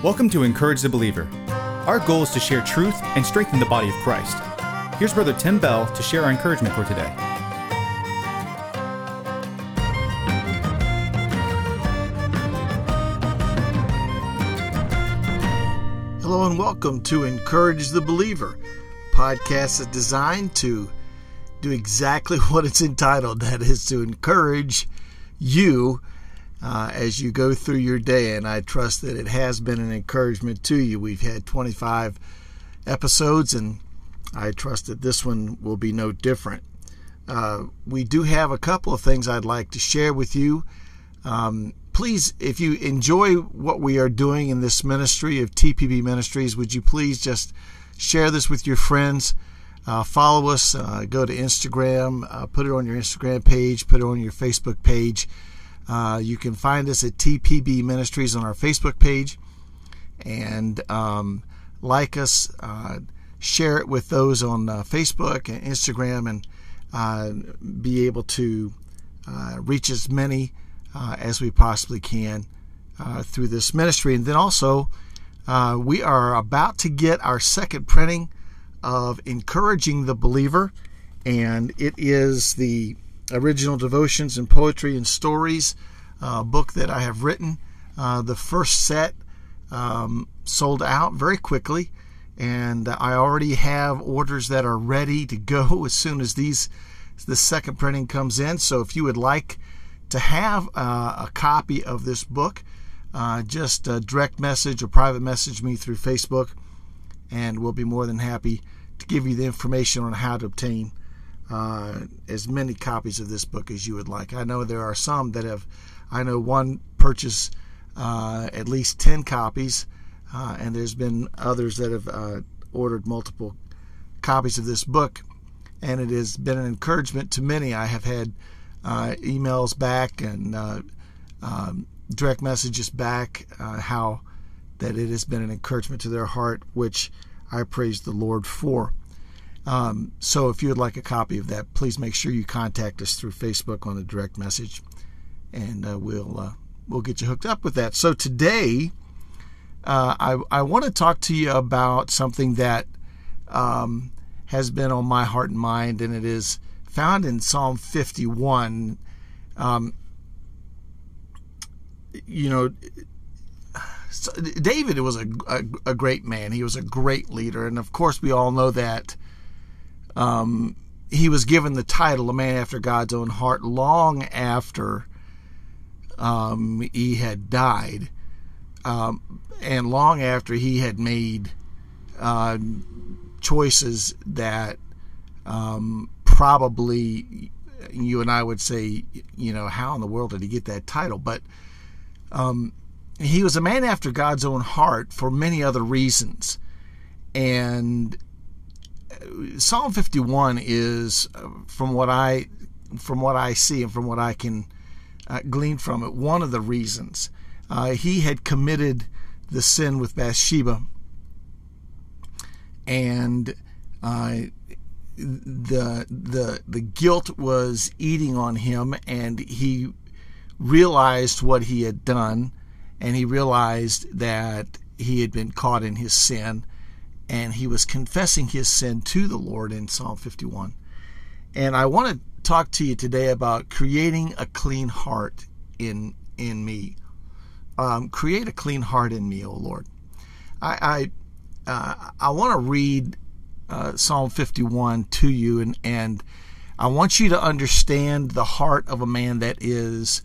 Welcome to Encourage the Believer. Our goal is to share truth and strengthen the body of Christ. Here's Brother Tim Bell to share our encouragement for today. Hello and welcome to Encourage the Believer, podcast is designed to do exactly what it's entitled that is to encourage you uh, as you go through your day. And I trust that it has been an encouragement to you. We've had 25 episodes, and I trust that this one will be no different. Uh, we do have a couple of things I'd like to share with you. Um, please, if you enjoy what we are doing in this ministry of TPB Ministries, would you please just share this with your friends? Uh, follow us. Uh, go to Instagram. Uh, put it on your Instagram page. Put it on your Facebook page. Uh, you can find us at TPB Ministries on our Facebook page and um, like us, uh, share it with those on uh, Facebook and Instagram, and uh, be able to uh, reach as many uh, as we possibly can through this ministry. And then also, we are about to get our second printing of Encouraging the Believer, and it is the original devotions and poetry and stories uh, book that I have written. Uh, the first set um, sold out very quickly, and I already have orders that are ready to go as soon as these the second printing comes in. So if you would like to have uh, a copy of this book, uh, just direct message or private message me through Facebook, and we'll be more than happy to give you the information on how to obtain uh, as many copies of this book as you would like. I know there are some that have, I know one purchased uh, at least 10 copies, uh, and there's been others that have uh, ordered multiple copies of this book, and it has been an encouragement to many. I have had uh, emails back and um, direct messages back how that it has been an encouragement to their heart, which I praise the Lord for. Um, so if you would like a copy of that, please make sure you contact us through Facebook on a direct message, and uh, we'll uh, we'll get you hooked up with that. So today, uh, I I want to talk to you about something that um, has been on my heart and mind, and it is found in Psalm 51. Um, you know, David was a, a, a, great man. He was a great leader. And of course, we all know that um, he was given the title, a man after God's own heart, long after um, he had died, um, and long after he had made uh, choices that um, probably you and I would say, you know, how in the world did he get that title? But um, he was a man after God's own heart for many other reasons. And Psalm 51 is, uh, from what I from what I see and from what I can uh, glean from it, one of the reasons uh, he had committed the sin with Bathsheba, and uh, the the the guilt was eating on him, and he realized what he had done, and he realized that he had been caught in his sin and he was confessing his sin to the Lord in Psalm 51. And I want to talk to you today about creating a clean heart in in me. Um, create a clean heart in me, O Lord. I I, uh, I want to read uh, Psalm 51 to you, and and I want you to understand the heart of a man that is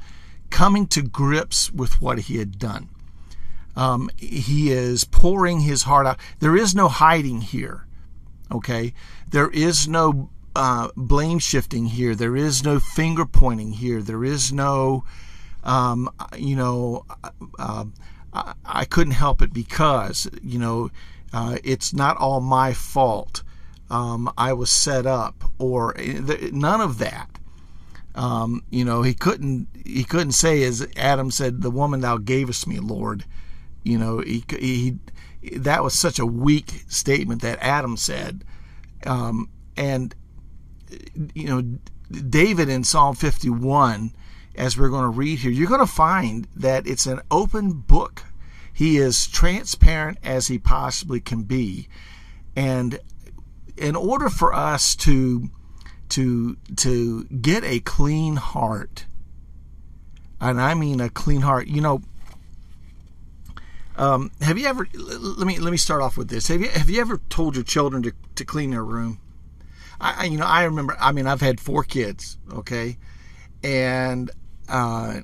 coming to grips with what he had done. Um, he is pouring his heart out. There is no hiding here. Okay? There is no uh, blame shifting here. There is no finger pointing here. There is no, um, you know, uh, I, I, couldn't help it because, you know, uh, it's not all my fault. Um, I was set up, or eh, none of that. Um, you know, he couldn't he couldn't say as Adam said, "The woman thou gavest me, Lord." You know, he, he that was such a weak statement that Adam said, um, and you know, David in Psalm 51, as we're going to read here, you're going to find that it's an open book. he is transparent as he possibly can be. And in order for us to to to get a clean heart, and I mean a clean heart, you know, um, have you ever? Let me let me start off with this. Have you have you ever told your children to, to clean their room? I you know I remember. I mean I've had four kids. Okay, and uh,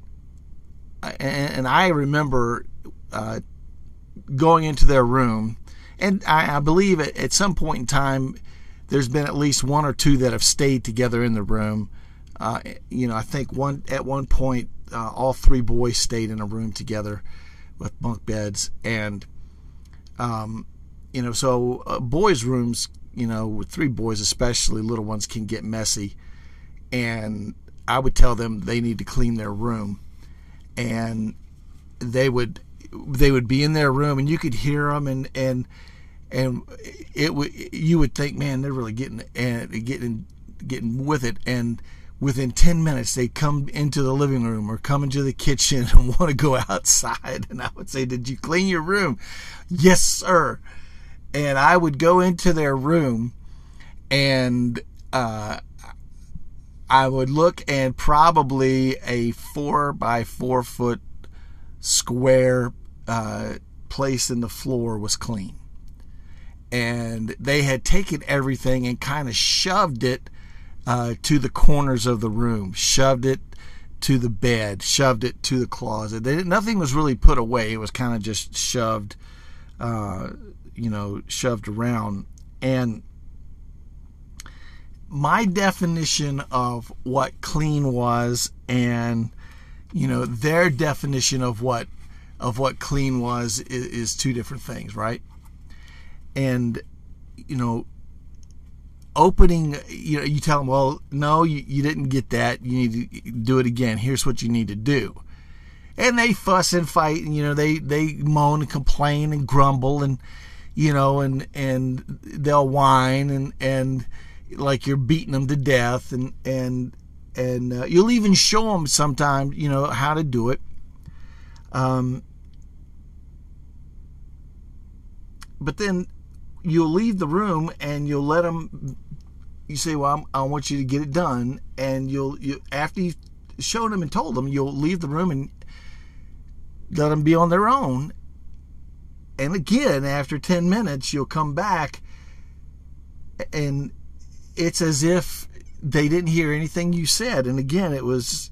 and, I remember uh, going into their room, and I, I believe at, at, some point in time, there's been at least one or two that have stayed together in the room. Uh, you know, I think one at one point, uh, all three boys stayed in a room together with bunk beds, and um, you know, so uh, boys' rooms, you know, with three boys especially, little ones can get messy, and I would tell them they need to clean their room, and they would they would be in their room, and you could hear them, and and and it would you would think, man, they're really getting and getting getting with it, and within 10 minutes they come into the living room or come into the kitchen and want to go outside. And i would say did you clean your room? Yes sir. And i would go into their room and uh, i would look and probably a four by four foot square uh, place in the floor was clean. And they had taken everything and kind of shoved it uh, to the corners of the room, shoved it to the bed, shoved it to the closet. They, nothing was really put away. It was kind of just shoved, uh, you know, shoved around. And my definition of what clean was, and you know, their definition of what of what clean was is, is two different things, right? And you know, opening you know you tell them well no you, you didn't get that. You need to do it again. Here's what you need to do. And they fuss and fight and you know they they moan and complain and grumble and you know and and they'll whine and and like you're beating them to death and and and uh, you'll even show them sometimes you know how to do it. Um but then you'll leave the room and you'll let them you say, "Well, I'm, i want you to get it done," and you'll you, after you've shown them and told them, you'll leave the room and let them be on their own. And again, after ten minutes, you'll come back, and it's as if they didn't hear anything you said. And again, it was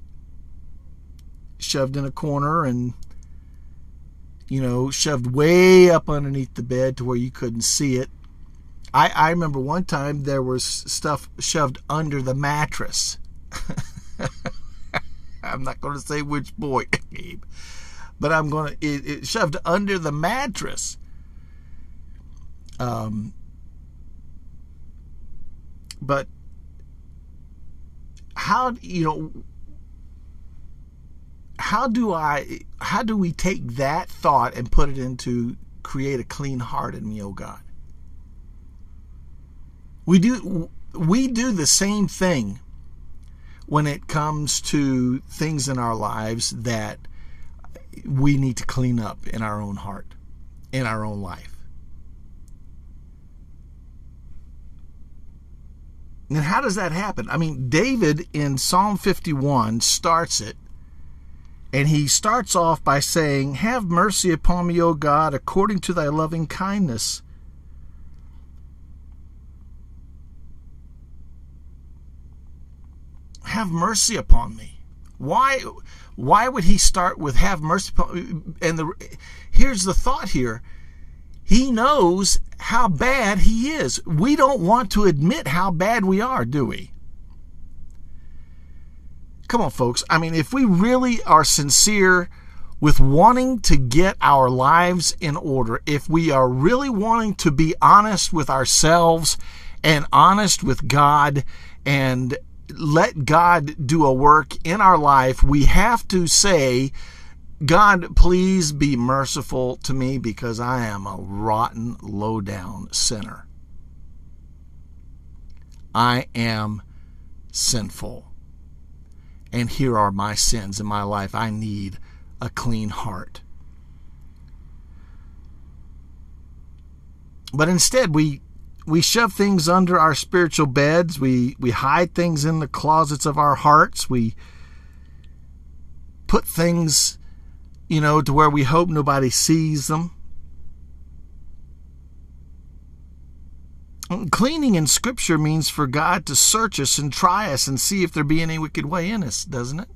shoved in a corner and you know shoved way up underneath the bed to where you couldn't see it I, I remember one time there was stuff shoved under the mattress. I'm not going to say which boy, Abe, but I'm going to it, it shoved under the mattress. Um, but how you know how do I how do we take that thought and put it into create a clean heart in me, oh God? We do we do the same thing when it comes to things in our lives that we need to clean up in our own heart, in our own life. And how does that happen? I mean, David in Psalm 51 starts it, and he starts off by saying, Have mercy upon me, O God, according to thy loving kindness have mercy upon me. Why why would he start with have mercy upon and the here's the thought here. He knows how bad he is. We don't want to admit how bad we are, do we? Come on, folks. I mean, if we really are sincere with wanting to get our lives in order, if we are really wanting to be honest with ourselves and honest with God and let God do a work in our life, we have to say, God, please be merciful to me because I am a rotten, low down sinner. I am sinful. And here are my sins in my life. I need a clean heart. But instead, we we shove things under our spiritual beds. We we hide things in the closets of our hearts. We put things, you know, to where we hope nobody sees them. Cleaning in Scripture means for God to search us and try us and see if there be any wicked way in us, doesn't it?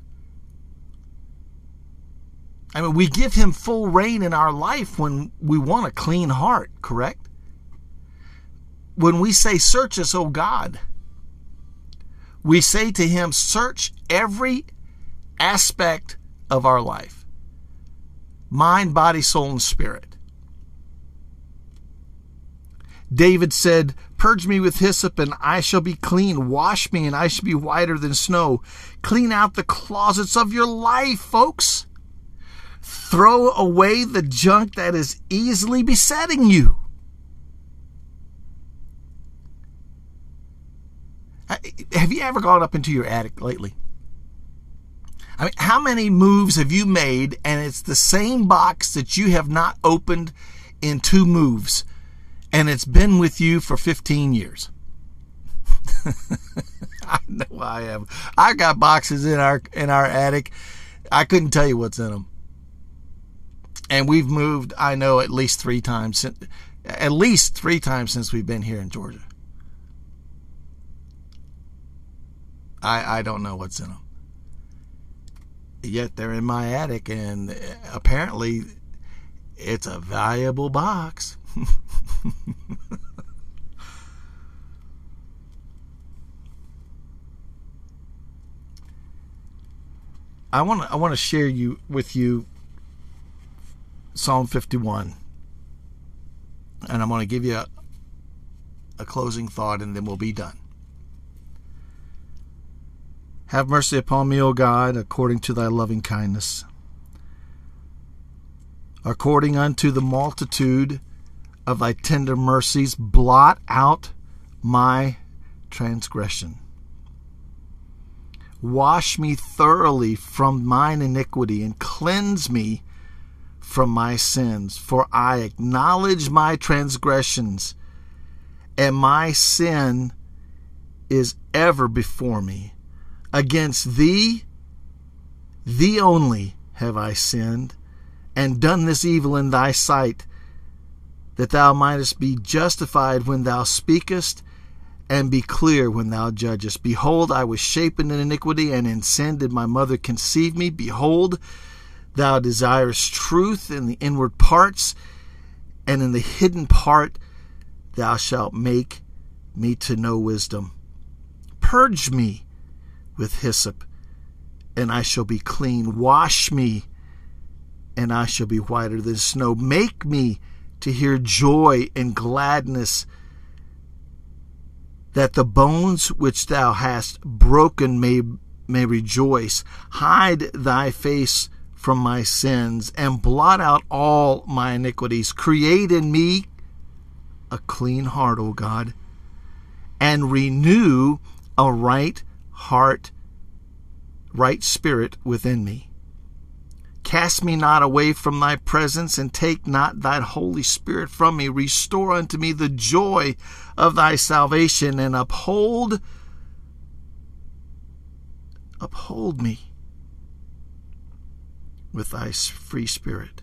I mean, we give Him full reign in our life when we want a clean heart, correct? When we say, Search us, O God, we say to Him, Search every aspect of our life mind, body, soul, and spirit. David said, Purge me with hyssop, and I shall be clean. Wash me, and I shall be whiter than snow. Clean out the closets of your life, folks. Throw away the junk that is easily besetting you. Have you ever gone up into your attic lately? I mean, how many moves have you made and it's the same box that you have not opened in two moves? and it's been with you for 15 years. I know I have. I got boxes in our in our attic. I couldn't tell you what's in them. And we've moved, I know, at least three times, at least three times since we've been here in Georgia. I I don't know what's in them. Yet they're in my attic, and uh, apparently, it's a valuable box. I want to I want to share you with you Psalm 51. And I'm going to give you a, a closing thought and then we'll be done. Have mercy upon me, O God, according to thy loving kindness. According unto the multitude of thy tender mercies, blot out my transgression. Wash me thoroughly from mine iniquity and cleanse me from my sins. For I acknowledge my transgressions, and my sin is ever before me. Against thee, thee only, have I sinned, and done this evil in thy sight that thou mightest be justified when thou speakest, and be clear when thou judgest. Behold, I was shapen in iniquity, and in sin did my mother conceive me. Behold, thou desirest truth in the inward parts, and in the hidden part thou shalt make me to know wisdom. Purge me with hyssop, and I shall be clean. Wash me, and I shall be whiter than snow. Make me to hear joy and gladness, that the bones which thou hast broken may, may rejoice. Hide thy face from my sins and blot out all my iniquities. Create in me a clean heart, O God, and renew a right heart, right spirit within me. Cast me not away from thy presence, and take not thy Holy Spirit from me. Restore unto me the joy of thy salvation, and uphold uphold me with thy free spirit.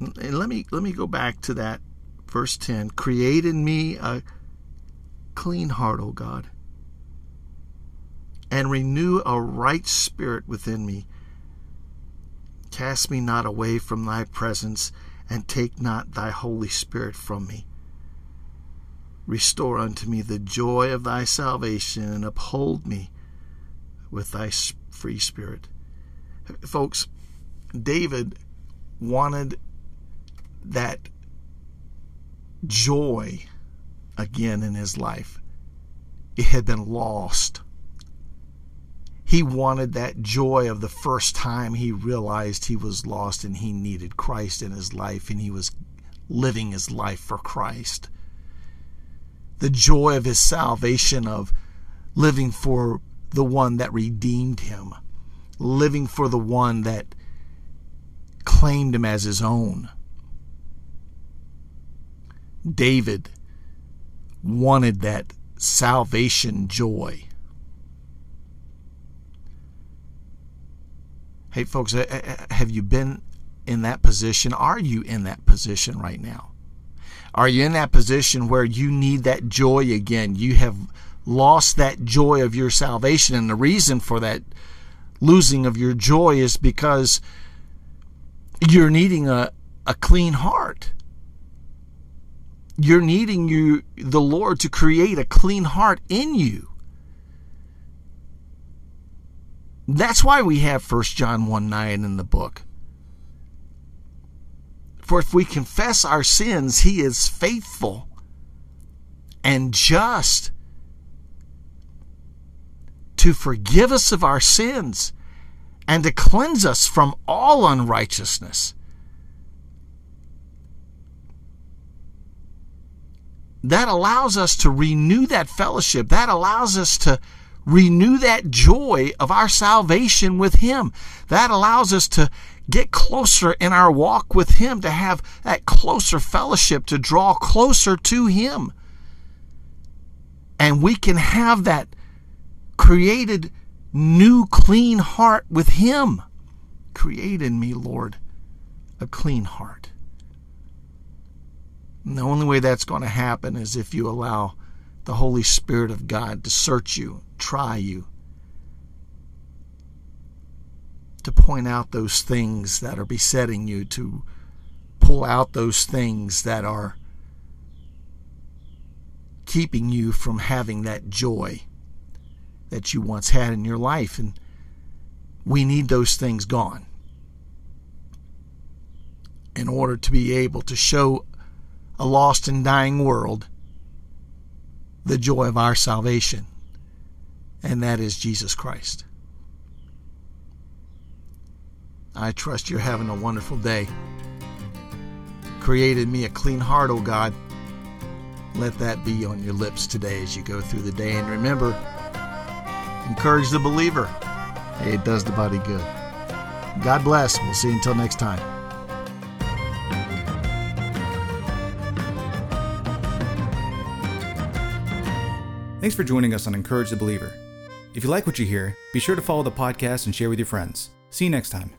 And let me let me go back to that verse 10. Create in me a clean heart, O God, and renew a right spirit within me. Cast me not away from thy presence, and take not thy Holy Spirit from me. Restore unto me the joy of thy salvation, and uphold me with thy free spirit. Folks, David wanted that joy again in his life. It had been lost he wanted that joy of the first time he realized he was lost and he needed Christ in his life and he was living his life for Christ. The joy of his salvation, of living for the one that redeemed him, living for the one that claimed him as his own. David wanted that salvation joy. Hey, folks, uh, uh, uh, have you been in that position? Are you in that position right now? Are you in that position where you need that joy again? You have lost that joy of your salvation. And the reason for that losing of your joy is because you're needing a, a clean heart. You're needing you the Lord to create a clean heart in you. That's why we have 1 John 1 9 in the book. For if we confess our sins, he is faithful and just to forgive us of our sins and to cleanse us from all unrighteousness. That allows us to renew that fellowship. That allows us to renew that joy of our salvation with Him. That allows us to get closer in our walk with Him, to have that closer fellowship, to draw closer to Him. And we can have that created new clean heart with Him. Create in me, Lord, a clean heart. And the only way that's going to happen is if you allow the Holy Spirit of God to search you, try you, to point out those things that are besetting you, to pull out those things that are keeping you from having that joy that you once had in your life. And we need those things gone in order to be able to show a lost and dying world the joy of our salvation, and that is Jesus Christ. I trust you're having a wonderful day. Created me a clean heart, O oh God. Let that be on your lips today as you go through the day. And remember, encourage the believer. It does the body good. God bless. We'll see you until next time. Thanks for joining us on Encourage the Believer. If you like what you hear, be sure to follow the podcast and share with your friends. See you next time.